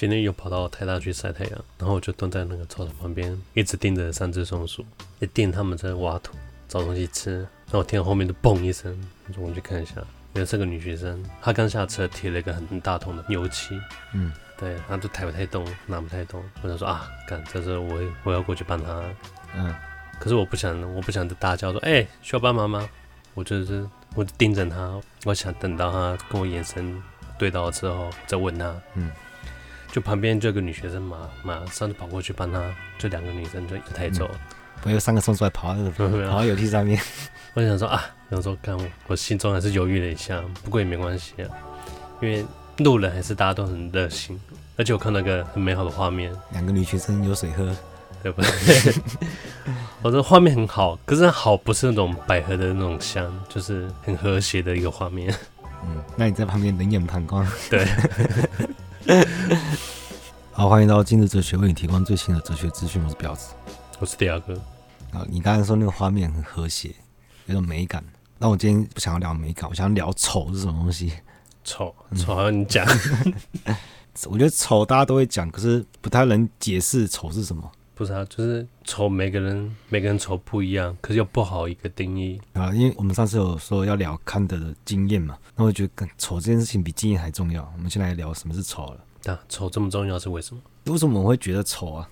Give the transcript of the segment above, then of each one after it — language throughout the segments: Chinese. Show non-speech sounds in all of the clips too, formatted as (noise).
今天又跑到台大去晒太阳，然后我就蹲在那个操场旁边，一直盯着三只松鼠，一盯他们在挖土找东西吃。然后我听到后面的嘣一声，我就去看一下，原来是个女学生，她刚下车提了一个很大桶的油漆，嗯，对，她都抬不太动，拿不太动。我想说啊，干，这是我我要过去帮她，嗯，可是我不想，我不想大叫说，哎、欸，需要帮忙吗？我就是，我就盯着她，我想等到她跟我眼神对到之后再问她，嗯。就旁边就有个女学生马马上就跑过去帮她，就两个女生就一抬走，我、嗯、有三个送出来跑，(laughs) 跑到油梯上面。我想说啊，想说看我，我心中还是犹豫了一下，不过也没关系啊，因为路人还是大家都很热心，而且我看到个很美好的画面，两个女学生有水喝，对不对？(laughs) 我说画面很好，可是好不是那种百合的那种香，就是很和谐的一个画面。嗯，那你在旁边冷眼旁观，对。(laughs) (laughs) 好，欢迎到今日哲学，为你提供最新的哲学资讯。我是彪子，我是迪亚哥。啊，你刚才说那个画面很和谐，有种美感。那我今天不想要聊美感，我想要聊丑是什么东西？丑，丑好像你讲。(laughs) 我觉得丑大家都会讲，可是不太能解释丑是什么。不是啊，就是丑，每个人每个人丑不一样，可是又不好一个定义啊。因为我们上次有说要聊康德的经验嘛，那我觉得丑这件事情比经验还重要。我们先来聊什么是丑了。啊，丑这么重要是为什么？为什么我们会觉得丑啊？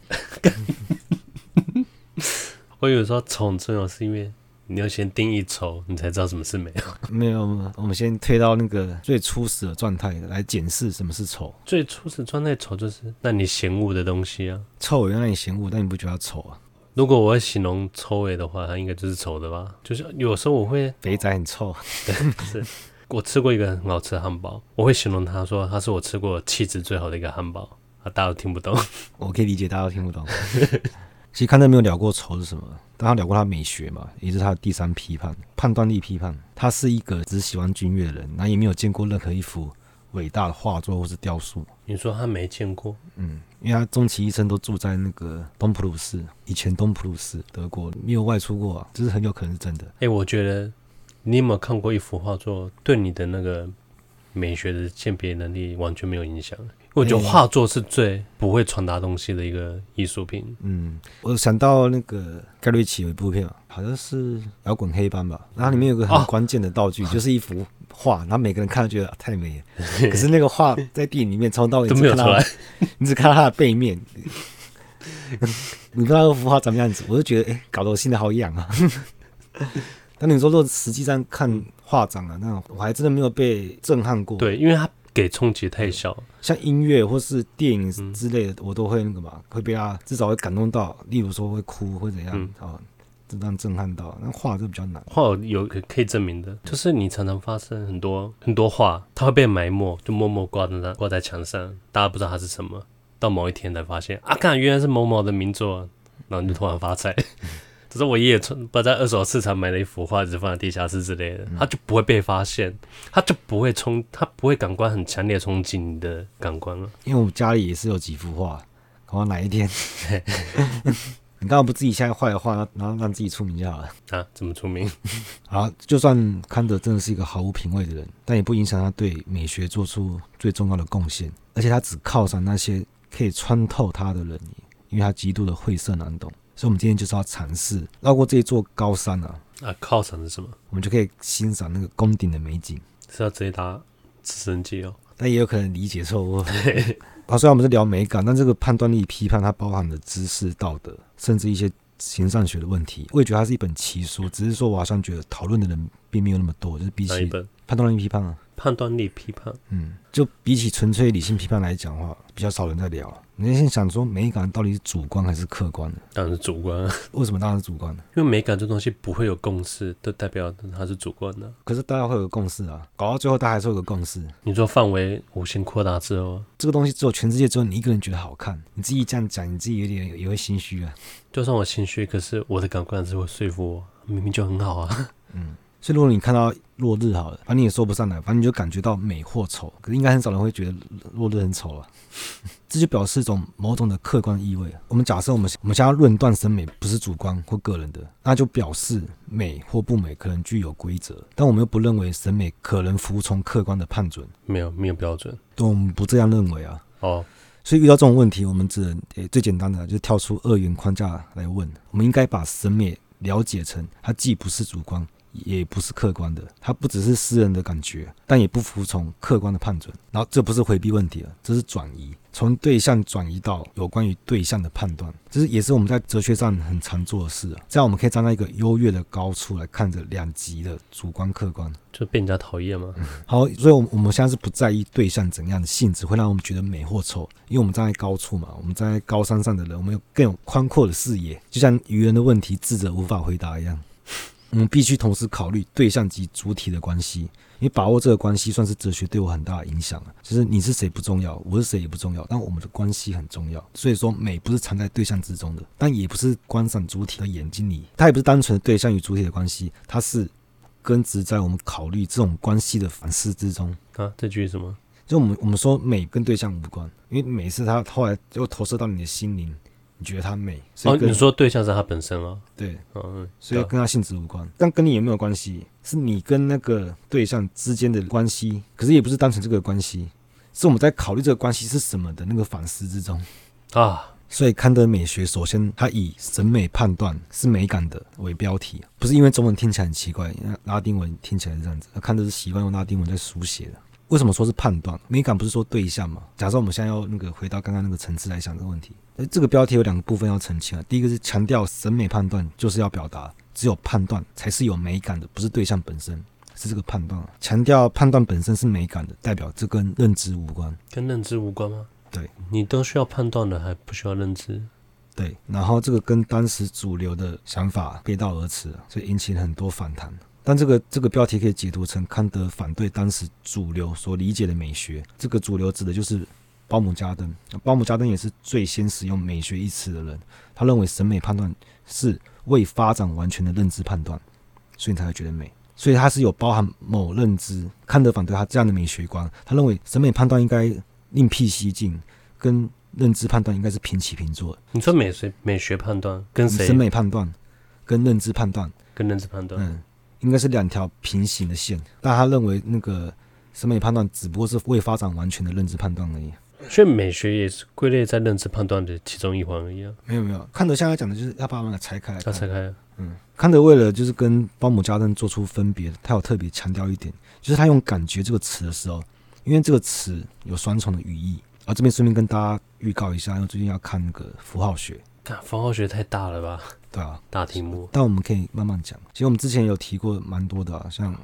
(laughs) 我有时候丑很重要，是因为。你要先定义丑，你才知道什么是美。(laughs) 没有，我们先推到那个最初始的状态来检视什么是丑。最初始状态丑就是那你嫌恶的东西啊。臭原来你嫌恶，但你不觉得它丑啊？如果我要形容臭味的话，它应该就是丑的吧？就是有时候我会肥仔很臭。(laughs) 对，是我吃过一个很好吃的汉堡，我会形容它说它是我吃过气质最好的一个汉堡。啊，大家都听不懂。(laughs) 我可以理解大家都听不懂。其实康德没有聊过仇是什么。但他聊过他美学嘛，也是他的第三批判，判断力批判。他是一个只喜欢君悦的人，那也没有见过任何一幅伟大的画作或是雕塑。你说他没见过？嗯，因为他终其一生都住在那个东普鲁士，以前东普鲁士德国没有外出过，啊，这是很有可能是真的。哎、欸，我觉得你有没有看过一幅画作，对你的那个美学的鉴别能力完全没有影响？我觉得画作是最不会传达东西的一个艺术品。嗯，我想到那个盖瑞奇有一部片，好像是摇滚黑帮吧，然后里面有个很关键的道具，哦、就是一幅画，然后每个人看都觉得太美了，(laughs) 可是那个画在电影里面从头到尾都没有出来，(laughs) 你只看到它的背面，你不知道那幅画怎么样子，我就觉得哎、欸，搞得我心里好痒啊。(laughs) 但你说，如果实际上看画展啊，那种我还真的没有被震撼过。对，因为它。给冲击太小，像音乐或是电影之类的，我都会那个嘛，会被他至少会感动到。例如说会哭或怎样啊，这样震撼到。那画就比较难。画有可可以证明的，就是你常常发生很多很多画，它会被埋没，就默默挂在那挂在墙上，大家不知道它是什么。到某一天才发现啊，看原来是某某的名作，然后你就突然发财。只是我爷爷从不在二手市场买了一幅画，只放在地下室之类的，他就不会被发现，他就不会冲，他不会感官很强烈冲击你的感官了。因为我家里也是有几幅画，可能哪一天，(laughs) 你刚刚不自己现在画的画，然后让自己出名就好了啊？怎么出名？(laughs) 啊，就算康德真的是一个毫无品味的人，但也不影响他对美学做出最重要的贡献，而且他只靠上那些可以穿透他的人，因为他极度的晦涩难懂。所以，我们今天就是要尝试绕过这一座高山啊！啊，靠山是什么？我们就可以欣赏那个宫顶的美景。是要直接搭直升机哦？但也有可能理解错误。(laughs) 啊，虽然我们是聊美感，但这个判断力批判它包含的知识、道德，甚至一些形上学的问题。我也觉得它是一本奇书，只是说我好像觉得讨论的人并没有那么多，就是比起判断力批判啊，判断力批判，嗯，就比起纯粹理性批判来讲的话，比较少人在聊。你先想说美感到底是主观还是客观的？当然是主观啊。为什么当然是主观呢？因为美感这东西不会有共识，都代表它是主观的。可是大家会有个共识啊，搞到最后大家还是有个共识。你说范围无限扩大之后，这个东西只有全世界只有你一个人觉得好看，你自己这样讲，你自己有点也会心虚啊。就算我心虚，可是我的感官是会说服我，明明就很好啊。嗯。所以，如果你看到落日好了，反正你也说不上来，反正你就感觉到美或丑。可是，应该很少人会觉得落日很丑啊。(laughs) 这就表示一种某种的客观意味。我们假设我们我们想要论断审美不是主观或个人的，那就表示美或不美可能具有规则。但我们又不认为审美可能服从客观的判准。没有，没有标准。对，我们不这样认为啊。哦。所以遇到这种问题，我们只能诶、欸、最简单的就是跳出二元框架来问。我们应该把审美了解成，它既不是主观。也不是客观的，它不只是私人的感觉，但也不服从客观的判准。然后这不是回避问题了，这是转移，从对象转移到有关于对象的判断，这是也是我们在哲学上很常做的事。这样我们可以站在一个优越的高处来看着两极的主观客观，就被人家讨厌吗？好，所以，我我们现在是不在意对象怎样的性质会让我们觉得美或丑，因为我们站在高处嘛，我们站在高山上的人，我们有更有宽阔的视野，就像愚人的问题智者无法回答一样。我们必须同时考虑对象及主体的关系，因为把握这个关系算是哲学对我很大的影响了。就是你是谁不重要，我是谁也不重要，但我们的关系很重要。所以说，美不是藏在对象之中的，但也不是观赏主体的眼睛里，它也不是单纯的对象与主体的关系，它是根植在我们考虑这种关系的反思之中啊。这句是什么？就我们我们说美跟对象无关，因为美是它后来又投射到你的心灵。你觉得它美？哦，你说对象是它本身啊？对，嗯，所以跟它性质无关，但跟你有没有关系？是你跟那个对象之间的关系。可是也不是单纯这个关系，是我们在考虑这个关系是什么的那个反思之中啊。所以康德美学首先它以审美判断是美感的为标题，不是因为中文听起来很奇怪，拉丁文听起来是这样子，康德是习惯用拉丁文在书写的。为什么说是判断？美感不是说对象吗？假设我们现在要那个回到刚刚那个层次来想这个问题，诶，这个标题有两个部分要澄清啊。第一个是强调审美判断就是要表达，只有判断才是有美感的，不是对象本身，是这个判断。强调判断本身是美感的，代表这跟认知无关。跟认知无关吗？对，你都需要判断的，还不需要认知。对，然后这个跟当时主流的想法背道而驰，所以引起了很多反弹。但这个这个标题可以解读成康德反对当时主流所理解的美学。这个主流指的就是鲍姆加登。鲍姆加登也是最先使用美学一词的人。他认为审美判断是未发展完全的认知判断，所以你才会觉得美。所以他是有包含某认知。康德反对他这样的美学观。他认为审美判断应该另辟蹊径，跟认知判断应该是平起平坐。你说美学美学判断跟谁？审美判断跟认知判断跟认知判断，嗯。应该是两条平行的线，但他认为那个审美判断只不过是未发展完全的认知判断而已。所以美学也是归类在认知判断的其中一环而已啊。没有没有，康德现在讲的就是要把它们拆开来。要拆开。嗯，康德为了就是跟鲍姆加登做出分别，他有特别强调一点，就是他用“感觉”这个词的时候，因为这个词有双重的语义。啊这边顺便跟大家预告一下，因为最近要看那个符号学。看符号学太大了吧？对啊，大题目。但我们可以慢慢讲。其实我们之前有提过蛮多的、啊，像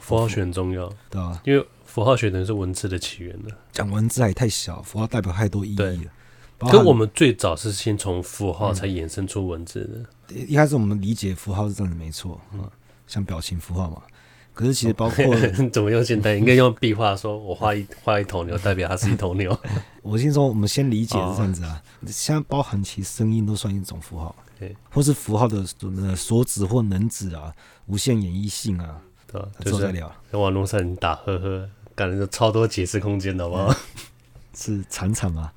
符号学很重要，对啊，因为符号学等于是文字的起源的。讲文字还太小，符号代表太多意义了。跟我们最早是先从符号才衍生出文字的。嗯、一开始我们理解符号是这样的，没错，嗯，像表情符号嘛。可是其实包括 (laughs) 怎么用现代，应该用壁画，说我画一 (laughs) 画一头牛，代表它是一头牛。(laughs) 我先说，我们先理解是这样子啊。现在包含其实声音都算一种符号，对，或是符号的所指或能指啊，无限演绎性啊，对吧？就在聊，在网络上你打呵呵，感觉超多解释空间的，好不好？是惨惨吗？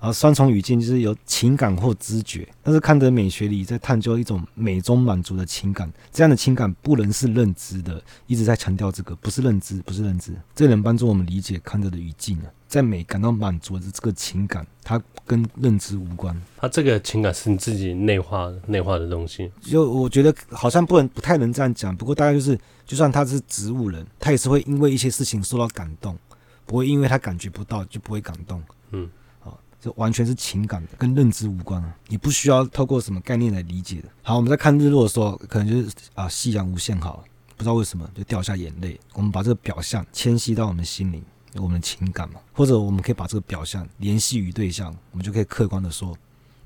然后双重语境就是有情感或知觉，但是康德美学里在探究一种美中满足的情感，这样的情感不能是认知的，一直在强调这个不是认知，不是认知，这能帮助我们理解康德的语境啊，在美感到满足的这个情感，它跟认知无关，它这个情感是你自己内化内化的东西。就我觉得好像不能不太能这样讲，不过大概就是，就算他是植物人，他也是会因为一些事情受到感动，不会因为他感觉不到就不会感动，嗯。好这完全是情感的，跟认知无关啊！你不需要透过什么概念来理解的。好，我们在看日落的时候，可能就是啊，夕阳无限好，不知道为什么就掉下眼泪。我们把这个表象迁徙到我们心灵，我们的情感嘛，或者我们可以把这个表象联系于对象，我们就可以客观的说，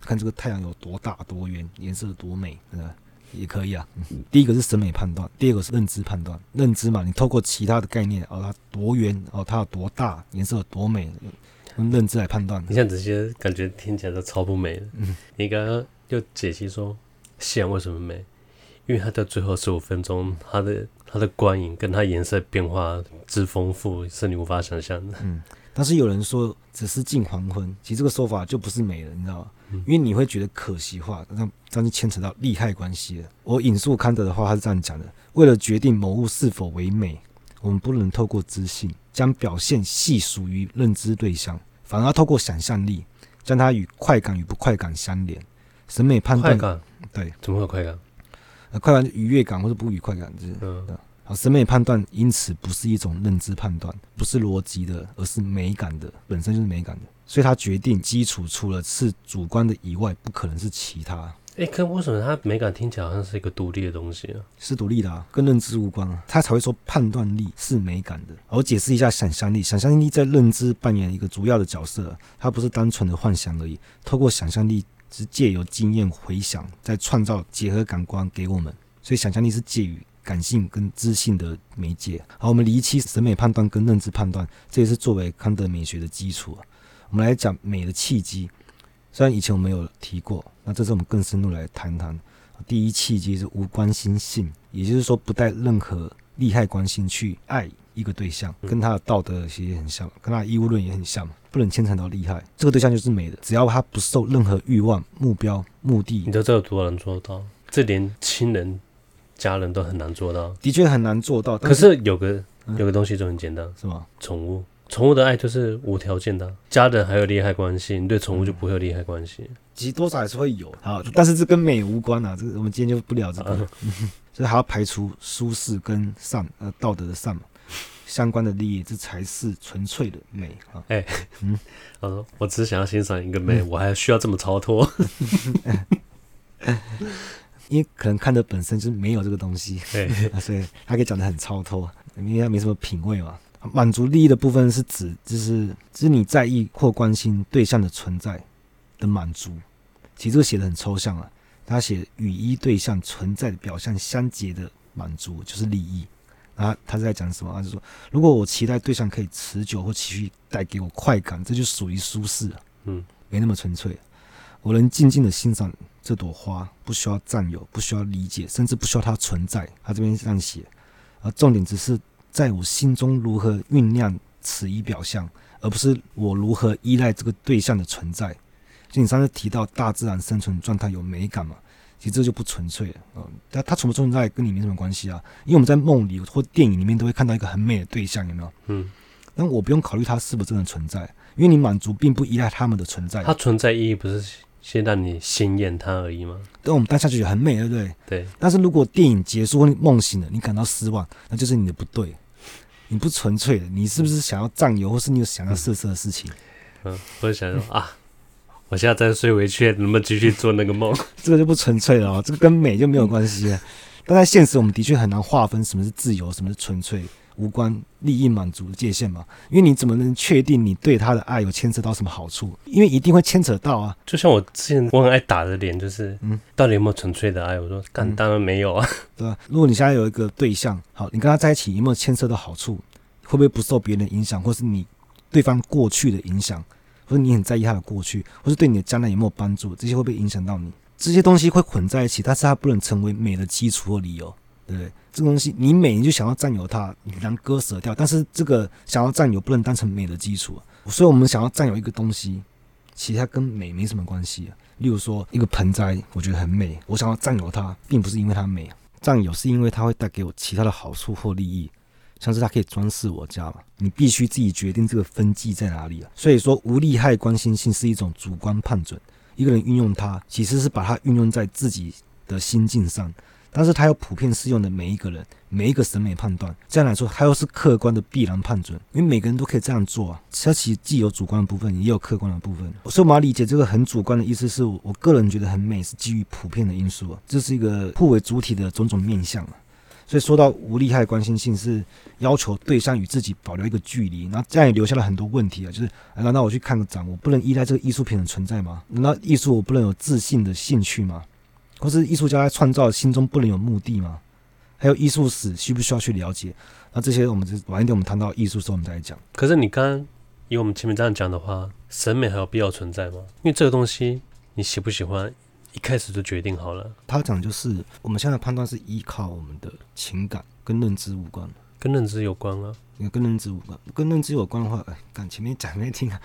看这个太阳有多大多圆，颜色多美，对吧？也可以啊。嗯，(laughs) 第一个是审美判断，第二个是认知判断。认知嘛，你透过其他的概念，哦，它多圆，哦，它有多大，颜色有多美。用认知来判断，你像这些感觉听起来都超不美的。嗯，你刚刚又解析说夕阳为什么美？因为它的最后十五分钟，它的它的光影跟它颜色变化之丰富，是你无法想象的。嗯，但是有人说只是近黄昏，其实这个说法就不是美了，你知道吗？嗯，因为你会觉得可惜化，这样这样就牵扯到利害关系了。我引述康德的话，他是这样讲的：为了决定某物是否为美。我们不能透过知性将表现系属于认知对象，反而要透过想象力将它与快感与不快感相连。审美判断，快感对，怎么会有快感？呃，快感愉悦感或者不愉快感，就是嗯。好，审美判断因此不是一种认知判断，不是逻辑的，而是美感的，本身就是美感的。所以它决定基础除了是主观的以外，不可能是其他。哎，可为什么它美感听起来好像是一个独立的东西啊？是独立的啊，跟认知无关啊。他才会说判断力是美感的。我解释一下想象力，想象力在认知扮演一个主要的角色，它不是单纯的幻想而已。透过想象力，是借由经验回想，再创造结合感官给我们。所以想象力是介于。感性跟知性的媒介。好，我们离弃审美判断跟认知判断，这也是作为康德美学的基础。我们来讲美的契机，虽然以前我们有提过，那这次我们更深入来谈谈。第一契机是无关心性，也就是说不带任何利害关系去爱一个对象，跟他的道德其实也很像，跟他的义务论也很像，不能牵扯到利害，这个对象就是美的，只要他不受任何欲望、目标、目的。你知道这有多少人做到？这连亲人。家人都很难做到，的确很难做到。可是有个有个东西就很简单，是吗？宠物，宠物的爱就是无条件的。家人还有利害关系，你对宠物就不会有利害关系。其实多少还是会有，好，(laughs) 但是这跟美无关啊。这个我们今天就不聊这个，啊、(laughs) 所以还要排除舒适跟善呃道德的善嘛相关的利益，这才是纯粹的美啊。哎、欸，嗯，他 (laughs) 说我只是想要欣赏一个美，嗯、我还需要这么超脱。因为可能看的本身就是没有这个东西，对，所以他可以讲的很超脱，因为他没什么品味嘛。满足利益的部分是指就是就是你在意或关心对象的存在的满足。其实这个写的很抽象啊，他写与一对象存在的表象相结的满足就是利益。啊，他是在讲什么？他就说，如果我期待对象可以持久或持续带给我快感，这就属于舒适，嗯，没那么纯粹。我能静静的欣赏这朵花，不需要占有，不需要理解，甚至不需要它存在。他这边这样写，而重点只是在我心中如何酝酿此一表象，而不是我如何依赖这个对象的存在。就你上次提到大自然生存状态有美感嘛？其实这就不纯粹了。嗯，但它存不存在跟你没什么关系啊。因为我们在梦里或电影里面都会看到一个很美的对象，有没有？嗯。但我不用考虑它是不是真的存在，因为你满足并不依赖他们的存在。它存在意义不是？先让你心验它而已吗？对，我们当下就觉得很美，对不对？对。但是如果电影结束或你梦醒了，你感到失望，那就是你的不对，你不纯粹的，你是不是想要占有，或是你有想要色色的事情？嗯，或者想说啊，我现在再睡回去，能不能继续做那个梦？(laughs) 这个就不纯粹了哦，这个跟美就没有关系了。但在现实，我们的确很难划分什么是自由，什么是纯粹。无关利益满足的界限嘛？因为你怎么能确定你对他的爱有牵扯到什么好处？因为一定会牵扯到啊！就像我之前我很爱打的脸，就是嗯，到底有没有纯粹的爱？我说，干当然没有啊，(laughs) 对吧？如果你现在有一个对象，好，你跟他在一起有没有牵涉到好处？会不会不受别人的影响，或是你对方过去的影响，或者你很在意他的过去，或是对你的将来有没有帮助？这些会不会影响到你？这些东西会混在一起，但是它不能成为美的基础或理由。对？这个东西你美，你就想要占有它，你能割舍掉。但是这个想要占有不能当成美的基础。所以，我们想要占有一个东西，其实它跟美没什么关系。例如说，一个盆栽，我觉得很美，我想要占有它，并不是因为它美，占有是因为它会带给我其他的好处或利益，像是它可以装饰我家嘛。你必须自己决定这个分际在哪里啊。所以说，无利害关心性是一种主观判准。一个人运用它，其实是把它运用在自己的心境上。但是它又普遍适用的每一个人，每一个审美判断，这样来说，它又是客观的必然判准，因为每个人都可以这样做啊。它其实既有主观的部分，也有客观的部分。所以我们要理解这个很主观的意思，是我个人觉得很美，是基于普遍的因素啊。这是一个互为主体的种种面向啊。所以说到无利害关心性，是要求对象与自己保留一个距离，然后这样也留下了很多问题啊。就是难道我去看个展，我不能依赖这个艺术品的存在吗？难道艺术我不能有自信的兴趣吗？或是艺术家在创造心中不能有目的吗？还有艺术史需不需要去了解？那这些我们就晚一点我们谈到艺术时候我们再来讲。可是你刚刚以我们前面这样讲的话，审美还有必要存在吗？因为这个东西你喜不喜欢，一开始就决定好了。他讲就是我们现在判断是依靠我们的情感跟认知无关，跟认知有关啊。跟认知无关，跟认知有关的话，哎，刚前面讲没听啊？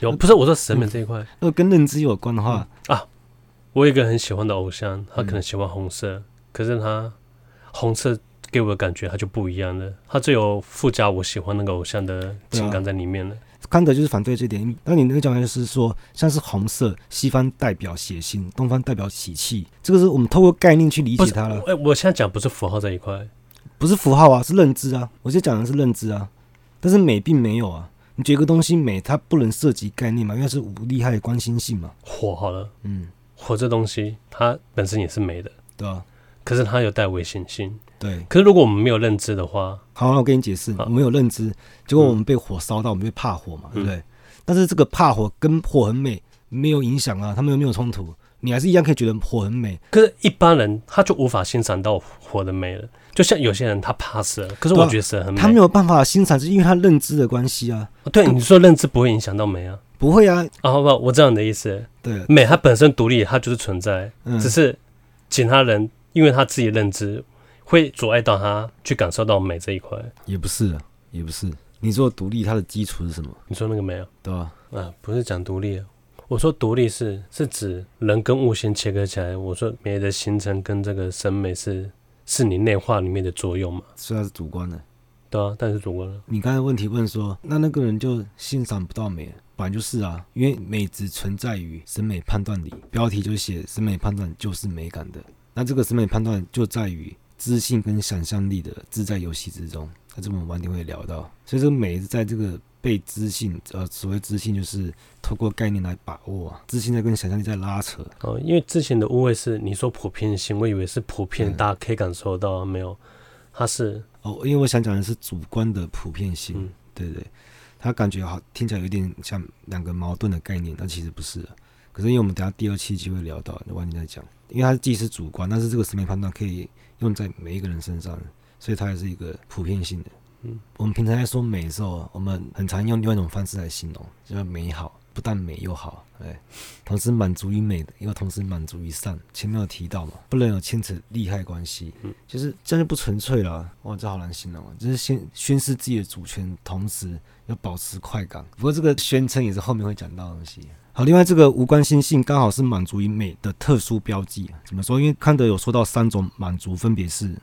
有不是我说审美这一块，(laughs) 如果跟认知有关的话、嗯、啊。我有一个很喜欢的偶像，他可能喜欢红色，嗯、可是他红色给我的感觉他就不一样了，他最有附加我喜欢那个偶像的情感在里面了。康德就是反对这点。那你那个讲法就是说，像是红色，西方代表血腥，东方代表喜气，这个是我们透过概念去理解它了。哎，我现在讲不是符号这一块，不是符号啊，是认知啊。我现在讲的是认知啊，但是美并没有啊。你觉得一个东西美，它不能涉及概念嘛？因为是无利害关心性嘛。火好了，嗯，火这东西它本身也是美的，对啊。可是它有带危险性，对。可是如果我们没有认知的话，好，那我跟你解释，我们有认知，结果我们被火烧到，我们会怕火嘛，对不对？但是这个怕火跟火很美没有影响啊，他们又没有冲突，你还是一样可以觉得火很美。可是一般人他就无法欣赏到火的美了，就像有些人他怕蛇，可是我觉得蛇很美，他没有办法欣赏，是因为他认知的关系啊。对，你说认知不会影响到美啊？不会啊。啊，好不好，我知道你的意思。对，美它本身独立，它就是存在，只是其他人。因为他自己认知会阻碍到他去感受到美这一块，也不是，也不是。你说独立，它的基础是什么？你说那个美啊？对吧？啊，不是讲独立啊。我说独立是是指人跟物先切割起来。我说美的形成跟这个审美是是你内化里面的作用嘛？虽然是主观的，对啊，但是主观的。你刚才问题问说，那那个人就欣赏不到美，本来就是啊，因为美只存在于审美判断里。标题就写审美判断就是美感的。那这个审美判断就在于知性跟想象力的自在游戏之中，那这我们晚点会聊到。所以这个美是在这个被知性，呃，所谓知性就是透过概念来把握啊，知性在跟想象力在拉扯。哦，因为之前的误会是你说普遍性，我以为是普遍，大家可以感受到，没有，它是哦，因为我想讲的是主观的普遍性，对对，他感觉好听起来有点像两个矛盾的概念，但其实不是。可是因为我们等下第二期就会聊到，那晚点再讲。因为它既是主观，但是这个审美判断可以用在每一个人身上，所以它也是一个普遍性的。嗯，我们平常在说美的时候，我们很常用另外一种方式来形容，就叫美好，不但美又好，哎，同时满足于美的，又同时满足于善。前面有提到嘛，不能有牵扯利害关系，嗯，就是这样就不纯粹了。哇，这好难形容啊，就是宣宣示自己的主权，同时要保持快感。不过这个宣称也是后面会讲到的东西。好，另外这个无关心性刚好是满足于美的特殊标记。怎么说？因为康德有说到三种满足，分别是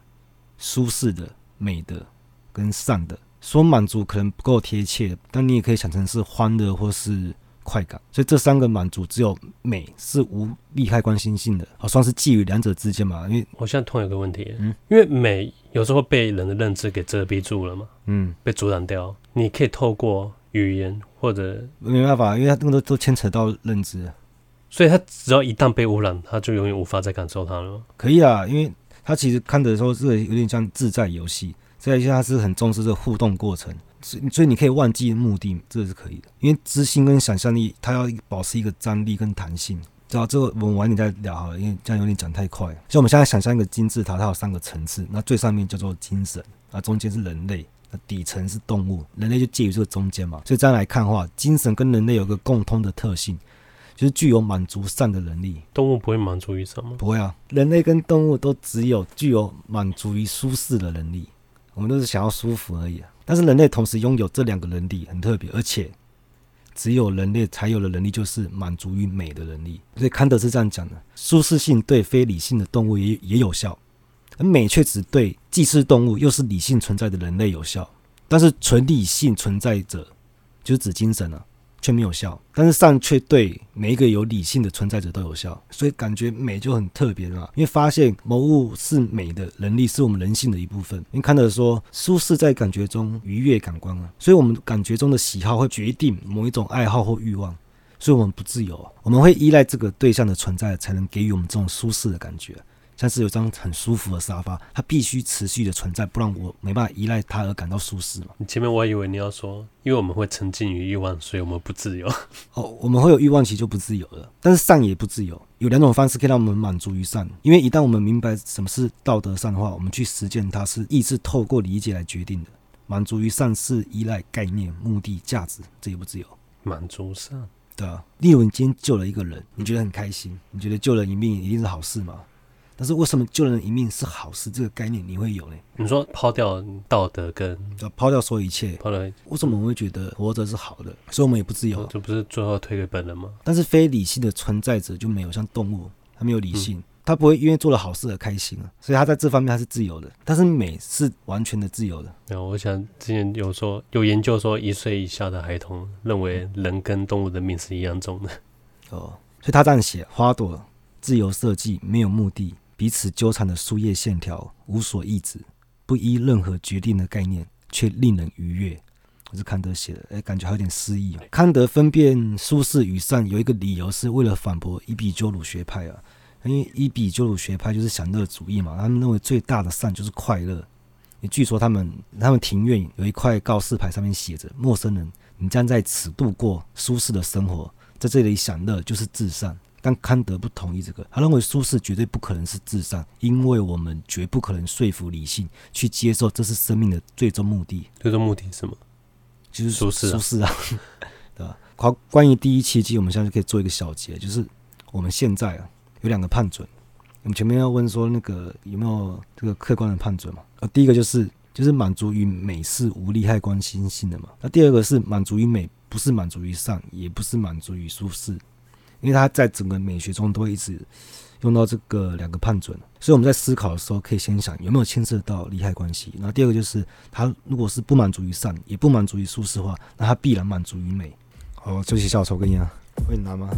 舒适的、美的跟善的。说满足可能不够贴切，但你也可以想成是欢乐或是快感。所以这三个满足只有美是无利害关系性的，好，算是介于两者之间嘛。因为我现在突然有个问题，嗯，因为美有时候被人的认知给遮蔽住了嘛，嗯，被阻挡掉。你可以透过。语言或者没办法，因为它那么多都牵扯到认知，所以它只要一旦被污染，它就永远无法再感受它了。可以啊，因为它其实看的时候是有点像自在游戏，这一下它是很重视这个互动过程，所以你可以忘记目的，这个是可以的。因为知性跟想象力，它要保持一个张力跟弹性。知道这个我们晚点再聊好了，因为这样有点讲太快。所以我们现在想象一个金字塔，它有三个层次，那最上面叫做精神，那中间是人类。那底层是动物，人类就介于这个中间嘛，所以这样来看的话，精神跟人类有个共通的特性，就是具有满足善的能力。动物不会满足于什么？不会啊，人类跟动物都只有具有满足于舒适的能力，我们都是想要舒服而已啊。但是人类同时拥有这两个能力，很特别，而且只有人类才有的能力，就是满足于美的能力。所以康德是这样讲的：舒适性对非理性的动物也也有效。而美却只对既是动物又是理性存在的人类有效，但是纯理性存在者，就是指精神啊，却没有效。但是善却对每一个有理性的存在者都有效，所以感觉美就很特别了。因为发现某物是美的能力，是我们人性的一部分。因为看到说，舒适在感觉中愉悦感官啊，所以我们感觉中的喜好会决定某一种爱好或欲望，所以我们不自由，我们会依赖这个对象的存在，才能给予我们这种舒适的感觉。像是有张很舒服的沙发，它必须持续的存在，不然我没办法依赖它而感到舒适嘛。你前面我还以为你要说，因为我们会沉浸于欲望，所以我们不自由。(laughs) 哦，我们会有欲望，其实就不自由了。但是善也不自由，有两种方式可以让我们满足于善。因为一旦我们明白什么是道德善的话，我们去实践它是意志透过理解来决定的。满足于善是依赖概念、目的、价值，这也不自由。满足善，对啊。例如你今天救了一个人，你觉得很开心，你觉得救人一命一定是好事吗？但是为什么救人一命是好事？这个概念你会有呢？你说抛掉道德跟抛掉所有一切，抛掉为什么我们会觉得活着是好的？所以我们也不自由，这不是最后推给本人吗？但是非理性的存在者就没有，像动物，他没有理性，他不会因为做了好事而开心啊，所以他在这方面他是自由的，但是美是完全的自由的。有，我想之前有说有研究说，一岁以下的孩童认为人跟动物的命是一样重的。哦，所以他这样写：花朵自由设计，没有目的，彼此纠缠的树叶线条无所抑制，不依任何决定的概念，却令人愉悦。是康德写的，哎，感觉还有点诗意。康德分辨舒适与善有一个理由，是为了反驳伊比鸠鲁学派啊。因为伊比鸠鲁学派就是享乐主义嘛，他们认为最大的善就是快乐。也据说他们他们庭院有一块告示牌，上面写着：“陌生人，你将在此度过舒适的生活，在这里享乐就是至善。”但康德不同意这个，他认为舒适绝对不可能是至上，因为我们绝不可能说服理性去接受这是生命的最终目的。最终目的是什么？就是舒适，舒适啊，(laughs) 对吧？好，关于第一契机，我们现在就可以做一个小结，就是我们现在啊有两个判准。我们前面要问说那个有没有这个客观的判准嘛？啊，第一个就是就是满足于美是无利害关心性的嘛。那第二个是满足于美，不是满足于善，也不是满足于舒适，因为它在整个美学中都会一直。用到这个两个判准，所以我们在思考的时候，可以先想有没有牵涉到利害关系。然后第二个就是，他如果是不满足于善，也不满足于舒适化，那他必然满足于美。好，休息一下，我抽根烟，会拿吗？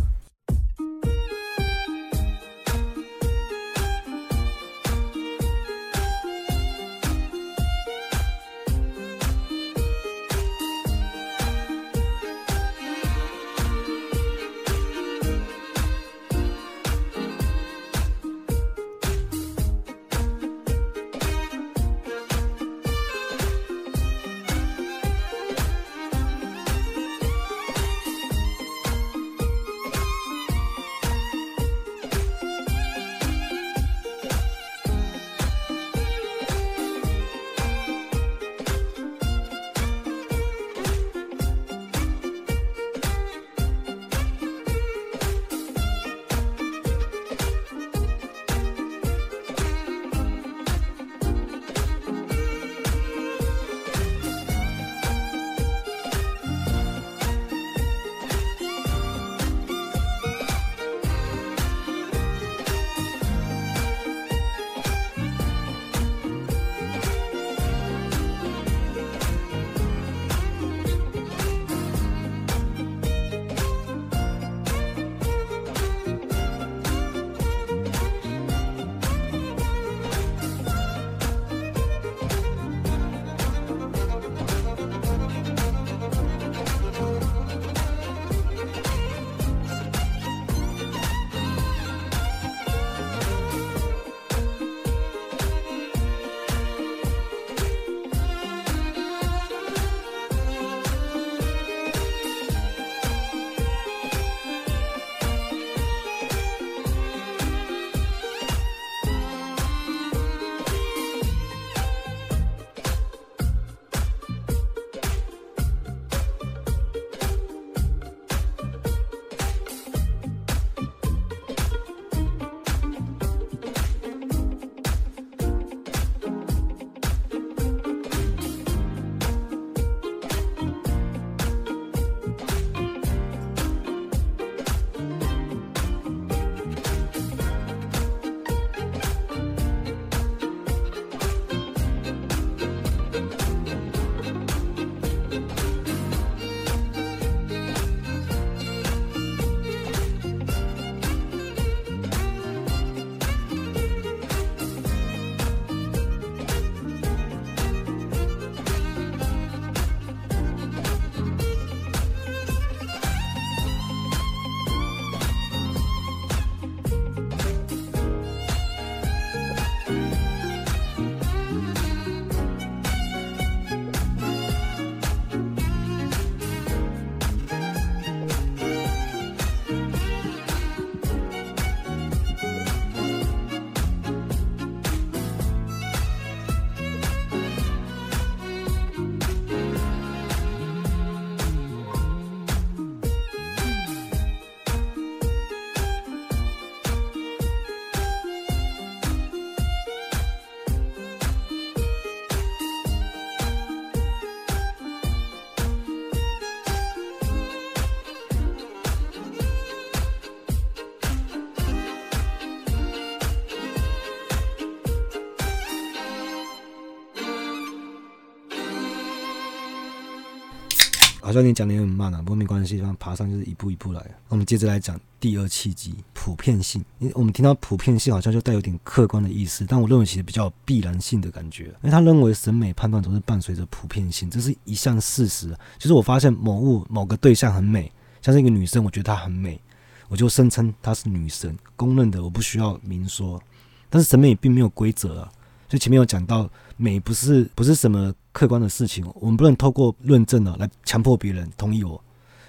像你讲的有点慢啊，不过没关系，反正爬上就是一步一步来。我们接着来讲第二契机，普遍性。因为我们听到普遍性好像就带有点客观的意思，但我认为其实比较有必然性的感觉。因为他认为审美判断总是伴随着普遍性，这是一项事实。就是我发现某物某个对象很美，像是一个女生，我觉得她很美，我就声称她是女神，公认的，我不需要明说。但是审美并没有规则啊，就前面有讲到，美不是不是什么客观的事情，我们不能透过论证哦来强迫别人同意我，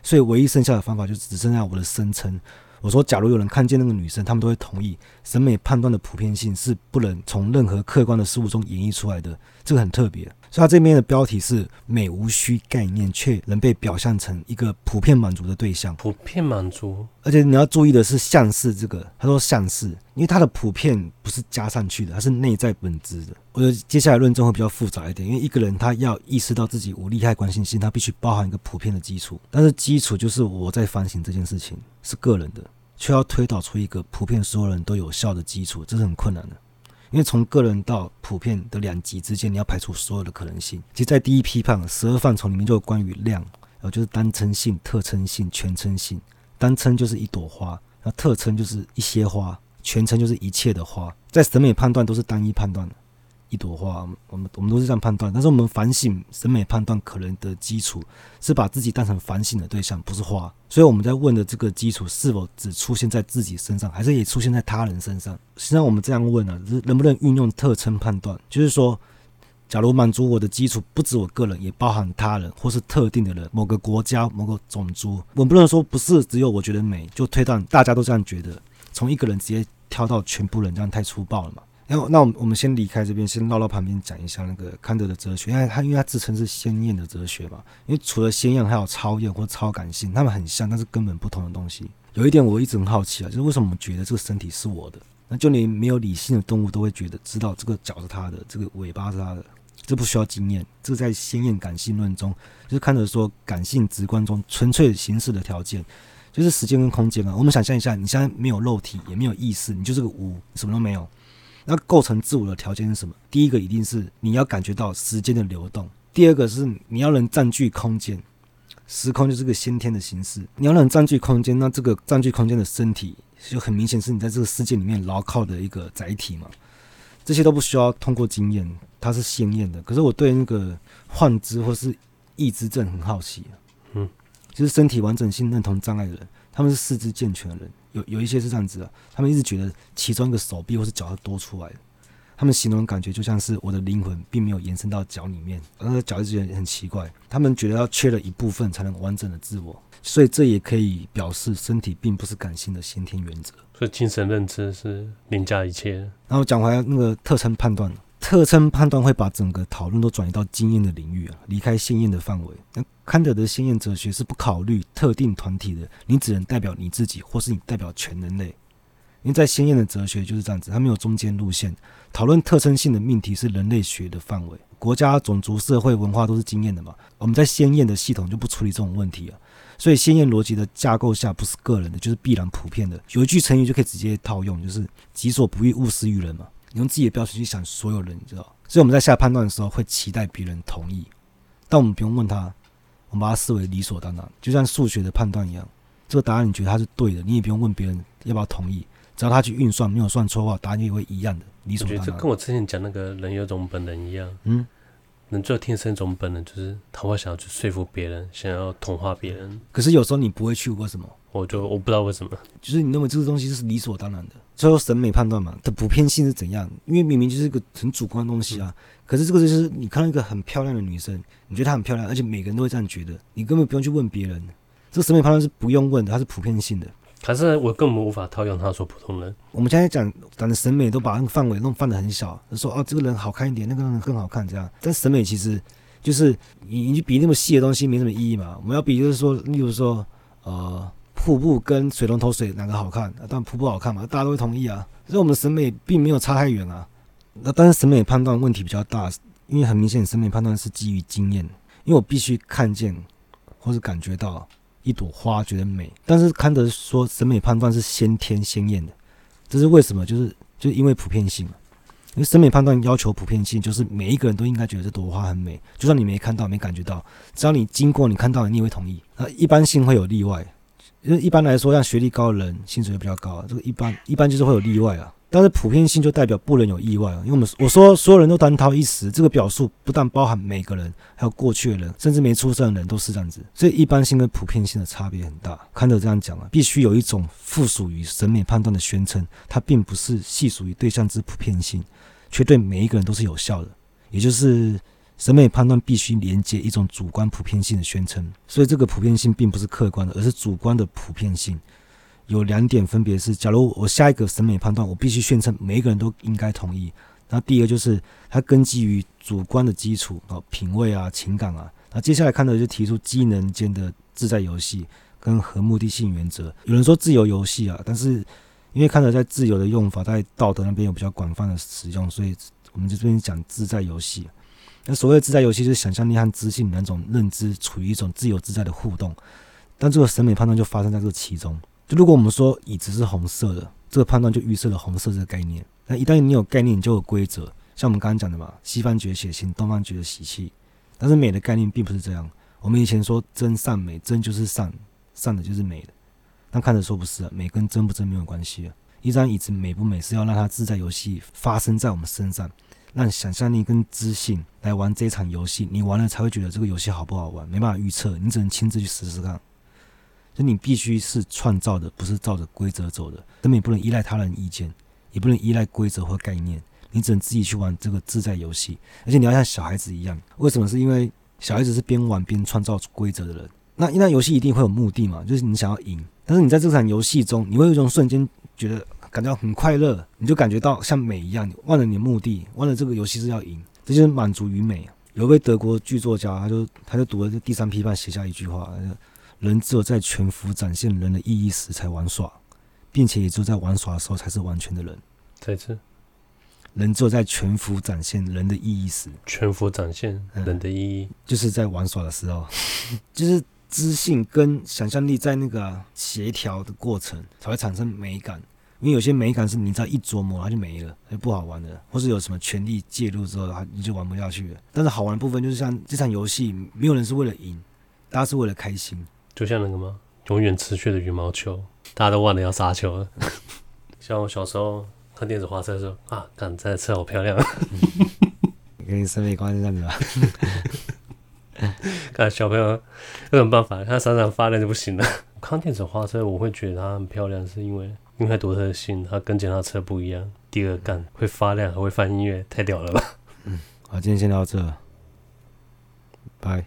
所以唯一剩下的方法就只剩下我的声称。我说，假如有人看见那个女生，他们都会同意，审美判断的普遍性是不能从任何客观的事物中演绎出来的，这个很特别。所以他这边的标题是“美无需概念，却能被表象成一个普遍满足的对象”。普遍满足，而且你要注意的是“像是”这个，他说“像是”，因为它的普遍不是加上去的，它是内在本质的。我觉得接下来论证会比较复杂一点，因为一个人他要意识到自己无利害关系性，他必须包含一个普遍的基础。但是基础就是我在反省这件事情是个人的，却要推导出一个普遍所有人都有效的基础，这是很困难的。因为从个人到普遍的两极之间，你要排除所有的可能性。其实，在第一批判十二范畴里面，就有关于量，呃就是单称性、特称性、全称性。单称就是一朵花，那特称就是一些花，全称就是一切的花。在审美判断都是单一判断的。一朵花，我们我们都是这样判断，但是我们反省审美判断可能的基础是把自己当成反省的对象，不是花。所以我们在问的这个基础是否只出现在自己身上，还是也出现在他人身上？实际上我们这样问啊，是能不能运用特称判断？就是说，假如满足我的基础不止我个人，也包含他人或是特定的人，某个国家、某个种族，我们不能说不是只有我觉得美，就推断大家都这样觉得，从一个人直接挑到全部人，这样太粗暴了嘛。那那我们我们先离开这边，先绕到旁边讲一下那个康德的哲学，因为他因为他自称是鲜艳的哲学嘛，因为除了鲜艳，还有超验或超感性，他们很像，但是根本不同的东西。有一点我一直很好奇啊，就是为什么我们觉得这个身体是我的？那就连没有理性的动物都会觉得知道这个脚是他的，这个尾巴是他的，这不需要经验。这在鲜艳感性论中，就是康德说感性直观中纯粹形式的条件，就是时间跟空间啊。我们想象一下，你现在没有肉体，也没有意识，你就是个无，什么都没有。那构成自我的条件是什么？第一个一定是你要感觉到时间的流动，第二个是你要能占据空间，时空就是个先天的形式，你要能占据空间，那这个占据空间的身体就很明显是你在这个世界里面牢靠的一个载体嘛。这些都不需要通过经验，它是鲜艳的。可是我对那个幻肢或是异肢症很好奇，嗯，就是身体完整性认同障碍的人，他们是四肢健全的人。有有一些是这样子的，他们一直觉得其中一个手臂或是脚要多出来的，他们形容感觉就像是我的灵魂并没有延伸到脚里面，那个脚一直觉得很奇怪。他们觉得要缺了一部分才能完整的自我，所以这也可以表示身体并不是感性的先天原则。所以精神认知是凌驾一切。然后讲回来那个特征判断。特称判断会把整个讨论都转移到经验的领域啊，离开鲜艳的范围。那康德的鲜艳哲学是不考虑特定团体的，你只能代表你自己，或是你代表全人类。因为在鲜艳的哲学就是这样子，它没有中间路线。讨论特称性的命题是人类学的范围，国家、种族、社会、文化都是经验的嘛。我们在鲜艳的系统就不处理这种问题啊。所以鲜艳逻辑的架构下，不是个人的，就是必然普遍的。有一句成语就可以直接套用，就是“己所不欲，勿施于人”嘛。你用自己的标准去想所有人，你知道，所以我们在下判断的时候会期待别人同意，但我们不用问他，我们把它视为理所当然，就像数学的判断一样，这个答案你觉得它是对的，你也不用问别人要不要同意，只要他去运算没有算错的话，答案也会一样的，理所当然。我觉得这跟我之前讲那个人有种本能一样，嗯。人最天生一种本能，就是他会想要去说服别人，想要同化别人。可是有时候你不会去，为什么？我就我不知道为什么，就是你认为这个东西是理所当然的。最后审美判断嘛，它普遍性是怎样？因为明明就是一个很主观的东西啊。嗯、可是这个就是你看到一个很漂亮的女生，你觉得她很漂亮，而且每个人都会这样觉得，你根本不用去问别人。这个审美判断是不用问的，它是普遍性的。可是我根本无法套用他说普通人。我们现在讲讲的审美，都把那个范围弄放的很小，说哦，这个人好看一点，那个人更好看这样。但审美其实。就是你，你比那么细的东西没什么意义嘛。我们要比，就是说，例如说，呃，瀑布跟水龙头水哪个好看？当然瀑布好看嘛，大家都会同意啊。所以我们的审美并没有差太远啊。那但是审美判断问题比较大，因为很明显审美判断是基于经验，因为我必须看见或是感觉到一朵花觉得美。但是康德说审美判断是先天鲜艳的，这是为什么？就是就因为普遍性嘛。因为审美判断要求普遍性，就是每一个人都应该觉得这朵花很美，就算你没看到、没感觉到，只要你经过、你看到了，你也会同意。那一般性会有例外，因为一般来说，像学历高的人，薪水也比较高，这个一般一般就是会有例外啊。但是普遍性就代表不能有意外啊，因为我们我说所有人都单挑一时，这个表述不但包含每个人，还有过去的人，甚至没出生的人都是这样子。所以一般性跟普遍性的差别很大。康德这样讲啊，必须有一种附属于审美判断的宣称，它并不是系属于对象之普遍性，却对每一个人都是有效的。也就是审美判断必须连接一种主观普遍性的宣称，所以这个普遍性并不是客观的，而是主观的普遍性。有两点，分别是：假如我下一个审美判断，我必须宣称每一个人都应该同意。那第一个就是它根基于主观的基础啊，品味啊、情感啊。那接下来看到就提出机能间的自在游戏跟合目的性原则。有人说自由游戏啊，但是因为看的在自由的用法在道德那边有比较广泛的使用，所以我们就这边讲自在游戏。那所谓的自在游戏，就是想象力和知性两种认知处于一种自由自在的互动，但这个审美判断就发生在这其中。就如果我们说椅子是红色的，这个判断就预设了红色这个概念。那一旦你有概念，你就有规则。像我们刚刚讲的嘛，西方觉得血腥，东方觉得喜气。但是美的概念并不是这样。我们以前说真善美，真就是善，善的就是美的。但看着说不是，美跟真不真没有关系。一张椅子美不美，是要让它自在游戏发生在我们身上，让想象力跟知性来玩这场游戏。你玩了才会觉得这个游戏好不好玩，没办法预测，你只能亲自去试试看。就你必须是创造的，不是照着规则走的。根本不能依赖他人意见，也不能依赖规则或概念。你只能自己去玩这个自在游戏。而且你要像小孩子一样，为什么？是因为小孩子是边玩边创造规则的人。那那游戏一定会有目的嘛？就是你想要赢。但是你在这场游戏中，你会有一种瞬间觉得感到很快乐，你就感觉到像美一样，忘了你的目的，忘了这个游戏是要赢。这就是满足于美。有一位德国剧作家，他就他就读了这第三批判，写下一句话。人只有在全幅展现人的意义时才玩耍，并且也只有在玩耍的时候才是完全的人。再次，人只有在全幅展现人的意义时，全幅展现人的意义，嗯、就是在玩耍的时候，(laughs) 就是知性跟想象力在那个协调的过程才会产生美感。因为有些美感是你只要一琢磨它就没了，它就不好玩了，或是有什么权力介入之后，它你就玩不下去了。但是好玩的部分就是像这场游戏，没有人是为了赢，大家是为了开心。就像那个吗？永远持续的羽毛球，大家都忘了要杀球了。(laughs) 像我小时候看电子花车的时候啊，看这台车好漂亮。(laughs) 跟你审美观是这样子吧？(laughs) 看小朋友有什么办法？他闪闪发亮就不行了。看电子花车，我会觉得它很漂亮，是因为因为它独特性，它跟其他车不一样。第二干会发亮，还会放音乐，太屌了吧？嗯，好，今天先到这，拜。